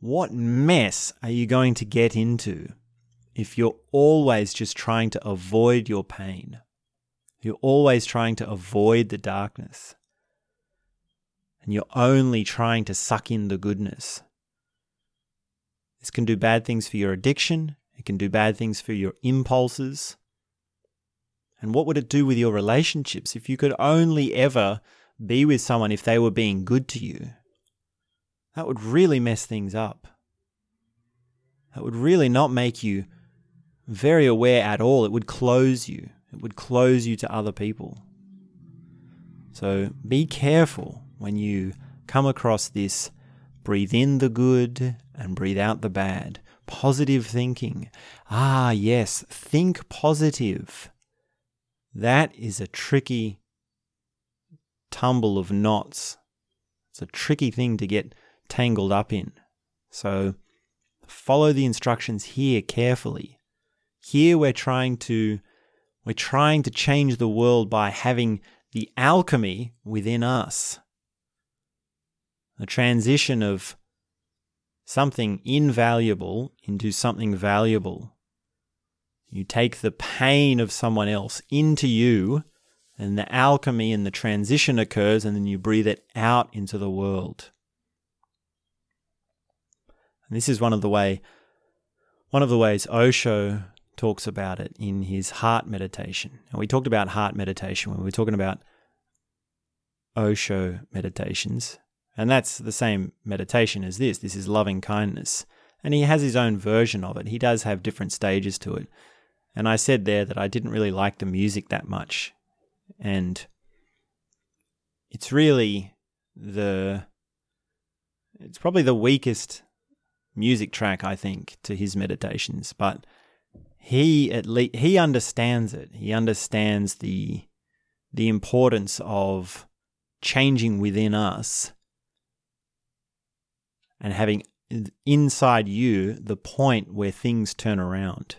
what mess are you going to get into if you're always just trying to avoid your pain? You're always trying to avoid the darkness. And you're only trying to suck in the goodness. This can do bad things for your addiction. It can do bad things for your impulses. And what would it do with your relationships if you could only ever be with someone if they were being good to you? That would really mess things up. That would really not make you very aware at all. It would close you. It would close you to other people. So be careful when you come across this breathe in the good and breathe out the bad. Positive thinking. Ah, yes, think positive. That is a tricky tumble of knots. It's a tricky thing to get tangled up in. So follow the instructions here carefully. Here we're trying to we're trying to change the world by having the alchemy within us. A transition of something invaluable into something valuable. You take the pain of someone else into you, and the alchemy and the transition occurs, and then you breathe it out into the world. And this is one of the way one of the ways Osho talks about it in his heart meditation. And we talked about heart meditation when we were talking about Osho meditations. And that's the same meditation as this. This is loving kindness. And he has his own version of it. He does have different stages to it. And I said there that I didn't really like the music that much. And it's really the it's probably the weakest music track, I think, to his meditations, but he at least he understands it. He understands the the importance of changing within us and having inside you the point where things turn around.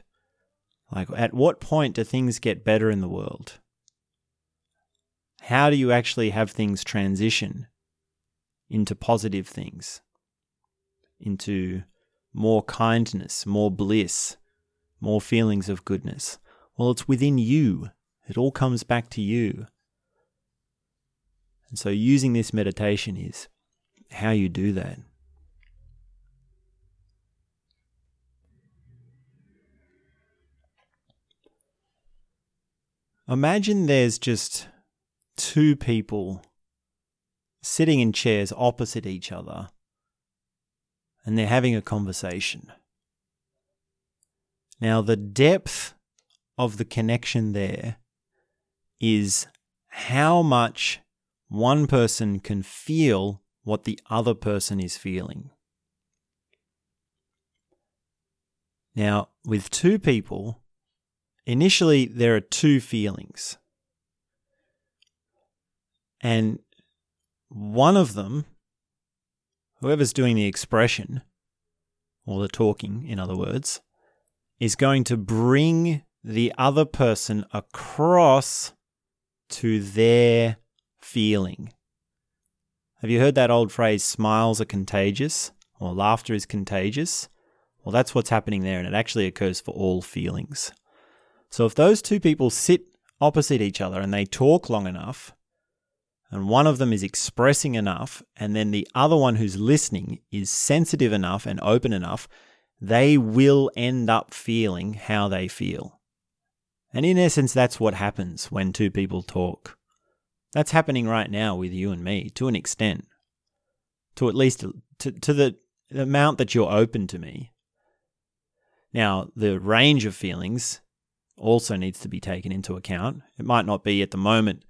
Like, at what point do things get better in the world? How do you actually have things transition into positive things? Into more kindness, more bliss, more feelings of goodness? Well, it's within you. It all comes back to you. And so, using this meditation is how you do that. Imagine there's just two people sitting in chairs opposite each other and they're having a conversation. Now, the depth of the connection there is how much one person can feel what the other person is feeling. Now, with two people, initially there are two feelings. And one of them whoever's doing the expression, or the talking, in other words, is going to bring the other person across to their feeling. Have you heard that old phrase, smiles are contagious, or laughter is contagious? Well, that's what's happening there, and it actually occurs for all feelings. So if those two people sit opposite each other and they talk long enough, and one of them is expressing enough, and then the other one who's listening is sensitive enough and open enough, they will end up feeling how they feel. And in essence, that's what happens when two people talk. That's happening right now with you and me to an extent. To at least to, to the, amount that you're open to me. Now, the range of feelings also needs to be taken into account. It might not be at the moment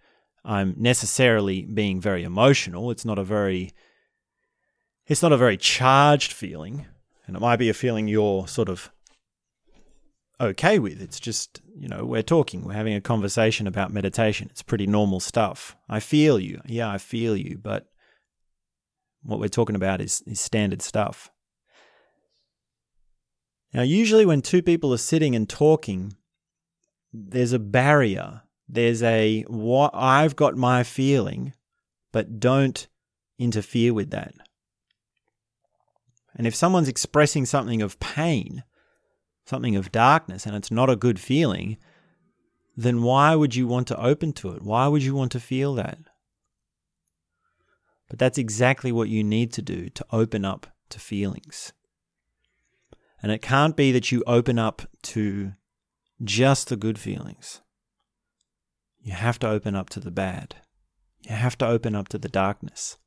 I'm necessarily being very emotional. It's not a very it's not a very charged feeling, and it might be a feeling you're sort of okay with. It's just, you know, we're talking, we're having a conversation about meditation. It's pretty normal stuff. I feel you. Yeah, I feel you, but what we're talking about is, is standard stuff. Now, usually when two people are sitting and talking, there's a barrier. There's a what I've got my feeling, but don't interfere with that. And if someone's expressing something of pain, something of darkness and it's not a good feeling, then why would you want to open to it? Why would you want to feel that? But that's exactly what you need to do to open up to feelings. And it can't be that you open up to just the good feelings. You have to open up to the bad. You have to open up to the darkness.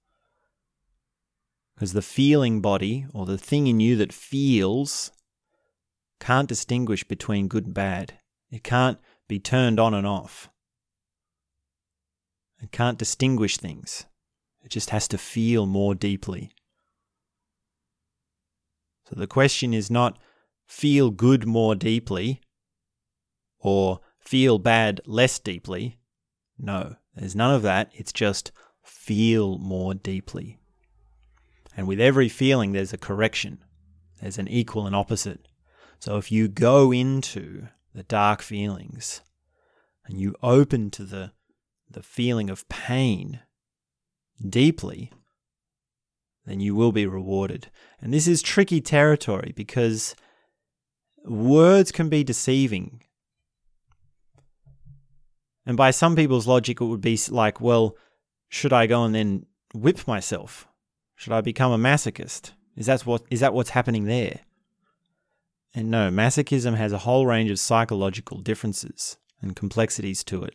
Because the feeling body, or the thing in you that feels, can't distinguish between good and bad. It can't be turned on and off. It can't distinguish things. It just has to feel more deeply. So the question is not feel good more deeply or feel bad less deeply. No, there's none of that. It's just feel more deeply. And with every feeling, there's a correction, there's an equal and opposite. So if you go into the dark feelings and you open to the, the feeling of pain deeply, then you will be rewarded. And this is tricky territory because words can be deceiving. And by some people's logic, it would be like, well, should I go and then whip myself? Should I become a masochist? Is that what is that what's happening there? And no, masochism has a whole range of psychological differences and complexities to it.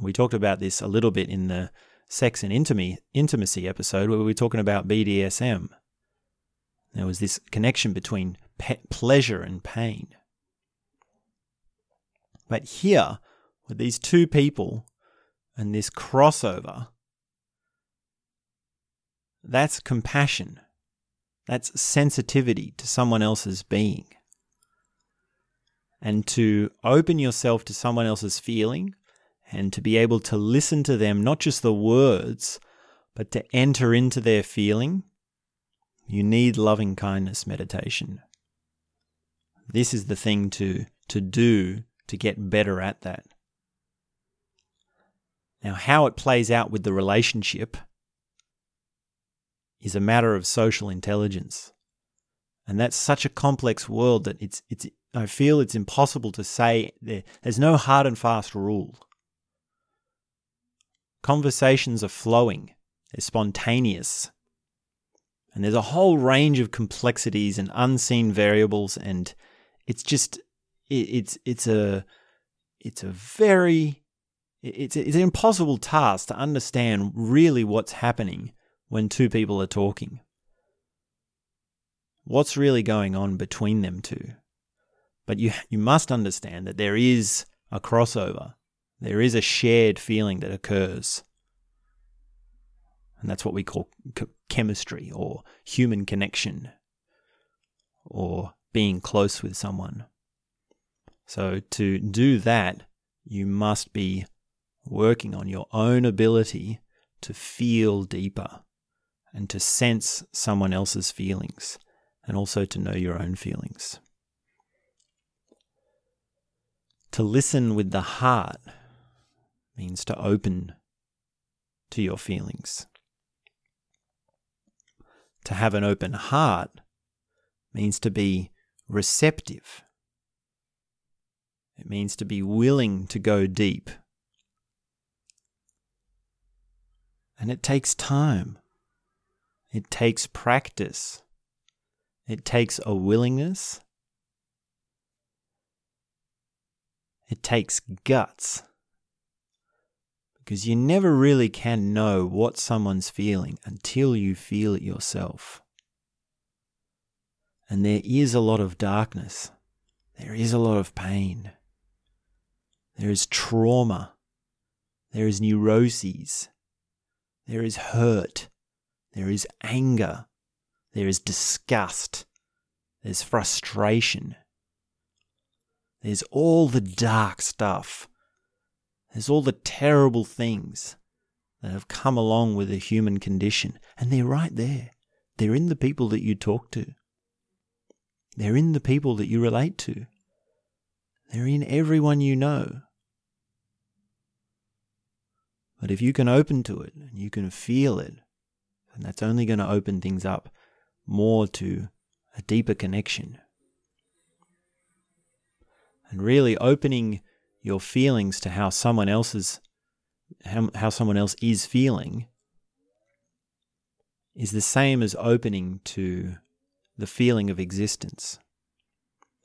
We talked about this a little bit in the sex and intimacy episode where we were talking about BDSM. There was this connection between pe- pleasure and pain. But here, with these two people and this crossover, that's compassion. That's sensitivity to someone else's being. And to open yourself to someone else's feeling and to be able to listen to them, not just the words, but to enter into their feeling, you need loving kindness meditation. This is the thing to, to do to get better at that. Now, how it plays out with the relationship is a matter of social intelligence. And that's such a complex world that it's, it's, I feel it's impossible to say there, there's no hard and fast rule. Conversations are flowing, they're spontaneous. And there's a whole range of complexities and unseen variables, and it's just, it, it's, it's a, it's a very, it's, it's an impossible task to understand really what's happening when two people are talking? What's really going on between them two? But you, you must understand that there is a crossover. There is a shared feeling that occurs. And that's what we call chemistry or human connection or being close with someone. So, to do that, you must be working on your own ability to feel deeper and to sense someone else's feelings and also to know your own feelings. To listen with the heart means to open to your feelings. To have an open heart means to be receptive. It means to be willing to go deep. And it takes time. It takes practice. It takes a willingness. It takes guts. Because you never really can know what someone's feeling until you feel it yourself. And there is a lot of darkness. There is a lot of pain. There is trauma. There is neuroses. There is hurt. There is anger. There is disgust. There's frustration. There's all the dark stuff. There's all the terrible things that have come along with the human condition. And they're right there. They're in the people that you talk to. They're in the people that you relate to. They're in everyone you know. But if you can open to it and you can feel it, then that's only going to open things up more to a deeper connection. And really opening your feelings to how someone else is how, how someone else is feeling is the same as opening to the feeling of existence,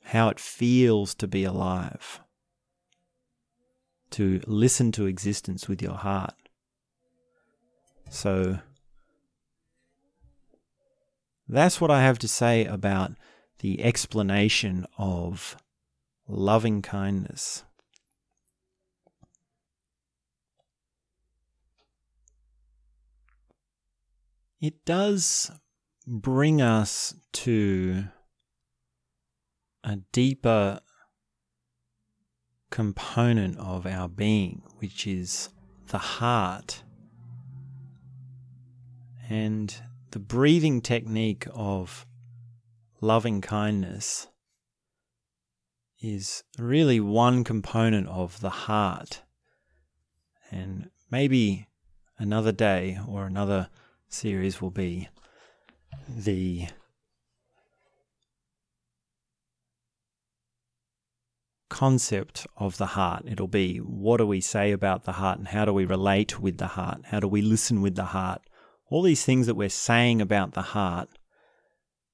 how it feels to be alive, to listen to existence with your heart. So, that's what I have to say about the explanation of loving kindness. It does bring us to a deeper component of our being, which is the heart. And the breathing technique of loving kindness is really one component of the heart. And maybe another day or another series will be the concept of the heart. It'll be what do we say about the heart and how do we relate with the heart? How do we listen with the heart? All these things that we're saying about the heart,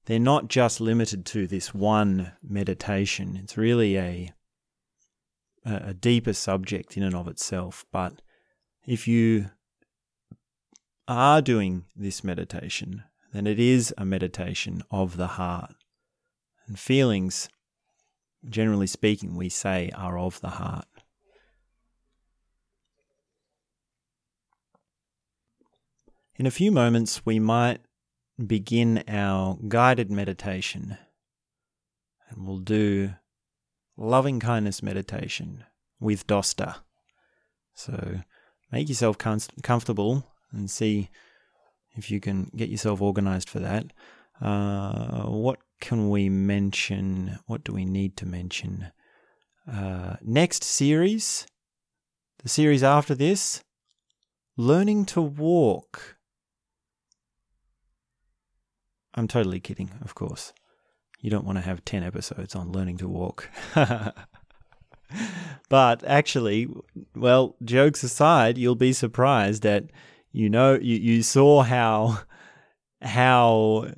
they're not just limited to this one meditation. It's really a a deeper subject in and of itself. But if you are doing this meditation, then it is a meditation of the heart. And feelings, generally speaking, we say are of the heart. In a few moments, we might begin our guided meditation, and we'll do loving kindness meditation with Dosta. So make yourself com- comfortable and see if you can get yourself organized for that. Uh, what can we mention? What do we need to mention? Uh, next series, the series after this, learning to walk. I'm totally kidding, of course. You don't want to have 10 episodes on learning to walk. (laughs) but actually, well, jokes aside, you'll be surprised that you know you, you saw how how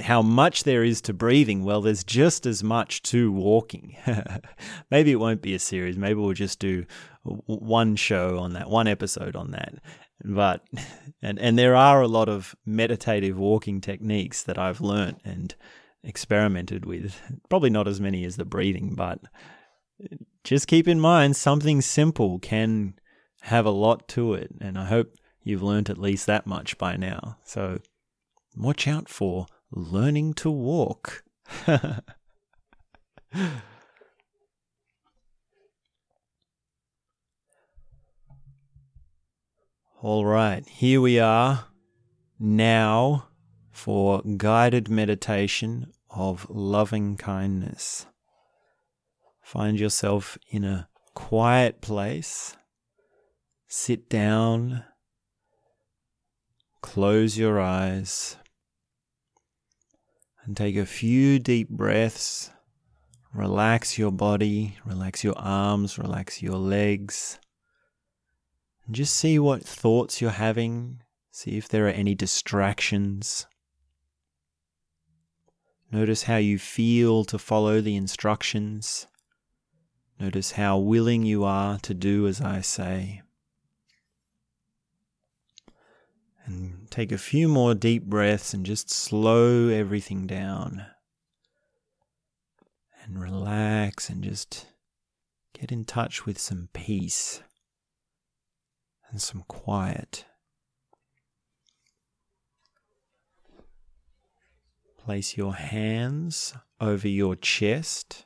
how much there is to breathing well there's just as much to walking (laughs) maybe it won't be a series maybe we'll just do one show on that one episode on that but (laughs) and and there are a lot of meditative walking techniques that I've learnt and experimented with (laughs) probably not as many as the breathing but uh, just keep in mind something simple can have a lot to it. And I hope you've learned at least that much by now. So watch out for learning to walk. (laughs) All right, here we are now for guided meditation of loving kindness. Find yourself in a quiet place. Sit down. Close your eyes. And take a few deep breaths. Relax your body, relax your arms, relax your legs. And just see what thoughts you're having. See if there are any distractions. Notice how you feel to follow the instructions. Notice how willing you are to do as I say. And take a few more deep breaths and just slow everything down. And relax and just get in touch with some peace and some quiet. Place your hands over your chest,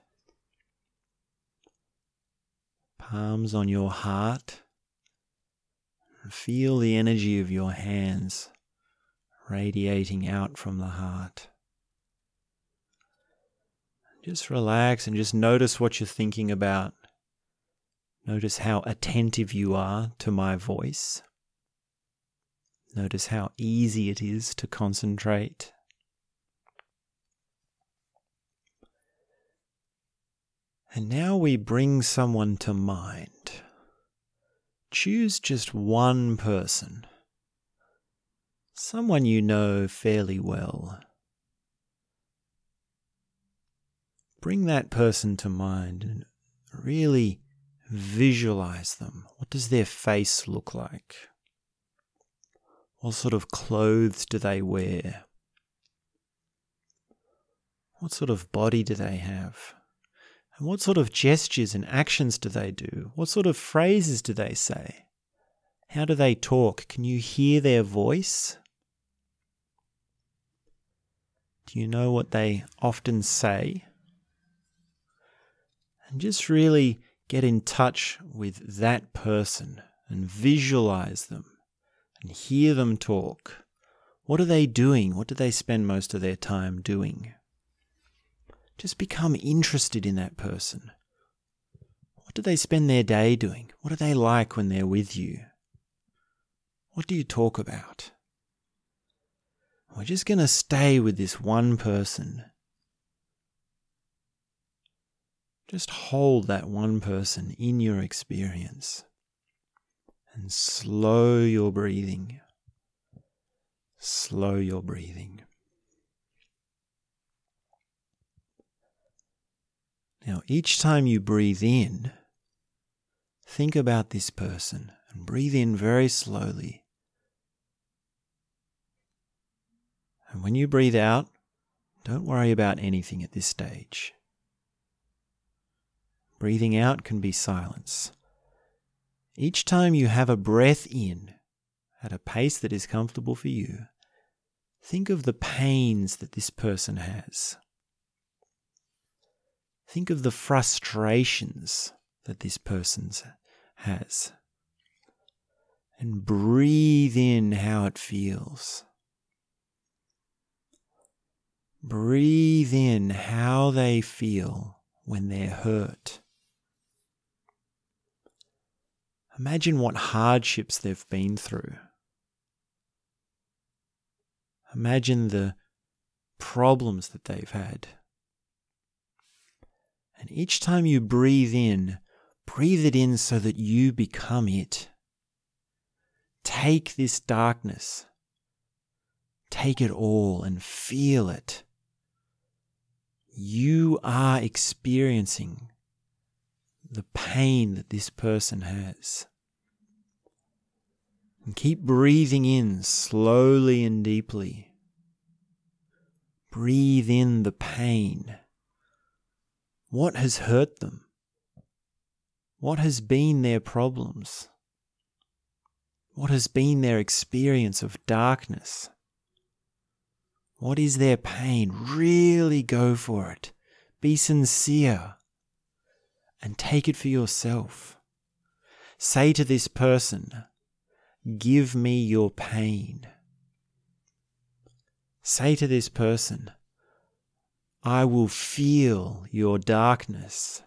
palms on your heart, feel the energy of your hands radiating out from the heart. Just relax and just notice what you're thinking about. Notice how attentive you are to my voice. Notice how easy it is to concentrate. And now we bring someone to mind. Choose just one person, someone you know fairly well. Bring that person to mind and really visualize them. What does their face look like? What sort of clothes do they wear? What sort of body do they have? And what sort of gestures and actions do they do? What sort of phrases do they say? How do they talk? Can you hear their voice? Do you know what they often say? And just really get in touch with that person and visualize them and hear them talk. What are they doing? What do they spend most of their time doing? Just become interested in that person. What do they spend their day doing? What are they like when they're with you? What do you talk about? We're just going to stay with this one person. Just hold that one person in your experience and slow your breathing. Slow your breathing. Now, each time you breathe in, think about this person and breathe in very slowly. And when you breathe out, don't worry about anything at this stage. Breathing out can be silence. Each time you have a breath in at a pace that is comfortable for you, think of the pains that this person has. Think of the frustrations that this person has. And breathe in how it feels. Breathe in how they feel when they're hurt. Imagine what hardships they've been through. Imagine the problems that they've had. And each time you breathe in, breathe it in so that you become it. Take this darkness, take it all and feel it. You are experiencing the pain that this person has. And keep breathing in slowly and deeply. Breathe in the pain. What has hurt them? What has been their problems? What has been their experience of darkness? What is their pain? Really go for it. Be sincere and take it for yourself. Say to this person, Give me your pain. Say to this person, I will feel your darkness.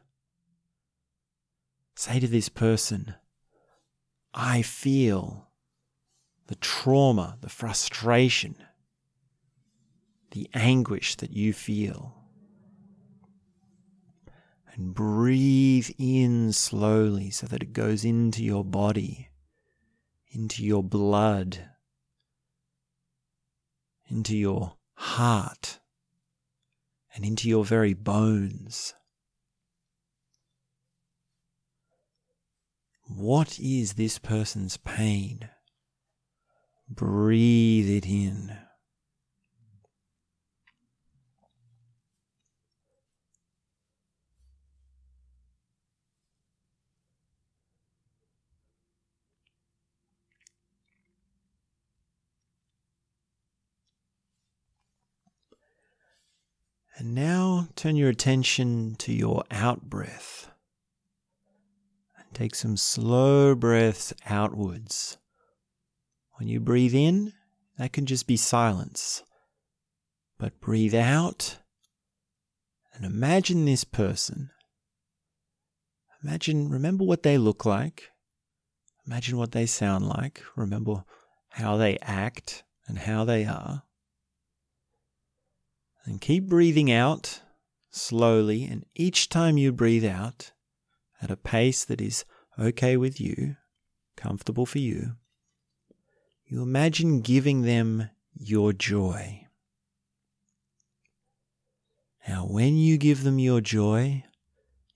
Say to this person, I feel the trauma, the frustration, the anguish that you feel. And breathe in slowly so that it goes into your body, into your blood, into your heart, and into your very bones. What is this person's pain? Breathe it in. And now turn your attention to your out breath. And take some slow breaths outwards when you breathe in, that can just be silence. But breathe out and imagine this person. Imagine, remember what they look like. Imagine what they sound like. Remember how they act and how they are. And keep breathing out slowly. And each time you breathe out at a pace that is okay with you, comfortable for you, you imagine giving them your joy. Now, when you give them your joy,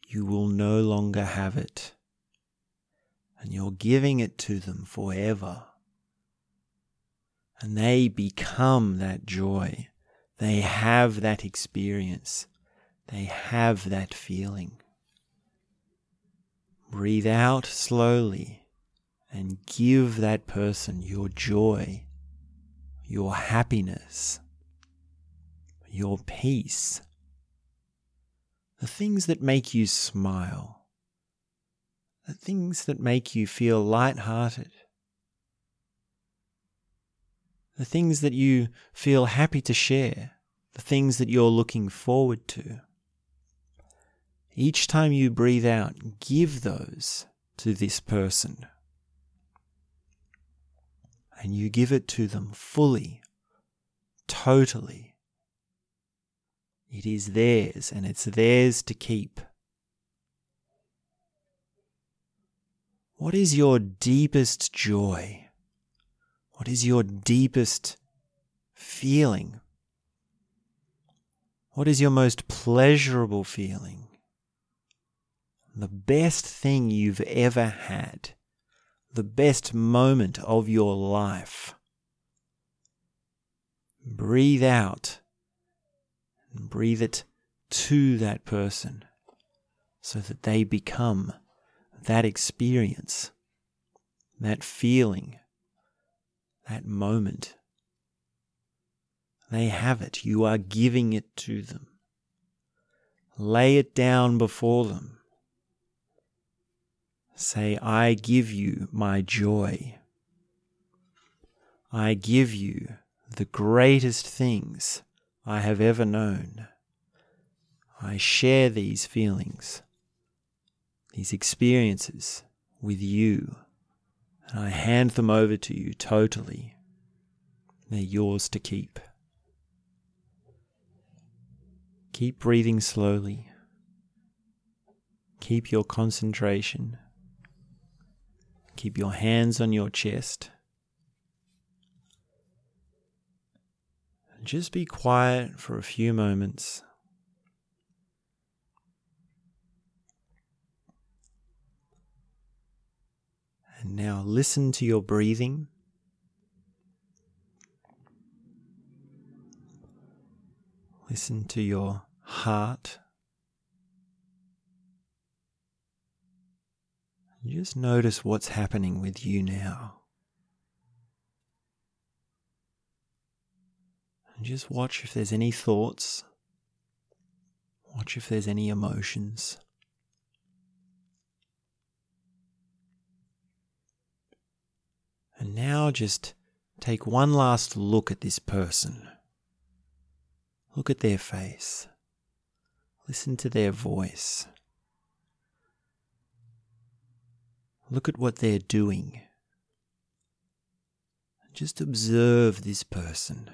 you will no longer have it. And you're giving it to them forever. And they become that joy. They have that experience. They have that feeling. Breathe out slowly and give that person your joy, your happiness, your peace, the things that make you smile, the things that make you feel light-hearted, the things that you feel happy to share, the things that you're looking forward to. Each time you breathe out, give those to this person and you give it to them fully, totally. It is theirs and it's theirs to keep. What is your deepest joy? What is your deepest feeling? What is your most pleasurable feeling? The best thing you've ever had the best moment of your life. Breathe out and breathe it to that person so that they become that experience, that feeling, that moment. They have it. You are giving it to them. Lay it down before them. Say, I give you my joy. I give you the greatest things I have ever known. I share these feelings, these experiences with you, and I hand them over to you totally. They're yours to keep. Keep breathing slowly. Keep your concentration. Keep your hands on your chest. And just be quiet for a few moments. And now listen to your breathing. Listen to your heart. Just notice what's happening with you now. And just watch if there's any thoughts. Watch if there's any emotions. And now just take one last look at this person. Look at their face. Listen to their voice. Look at what they're doing. Just observe this person.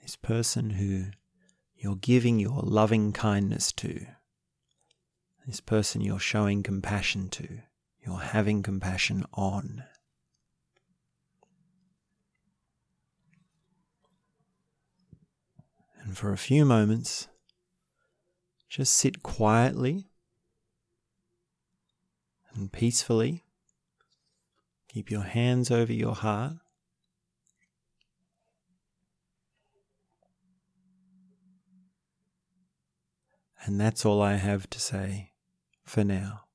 This person who you're giving your loving kindness to. This person you're showing compassion to. You're having compassion on. And for a few moments, just sit quietly and peacefully. Keep your hands over your heart. And that's all I have to say for now.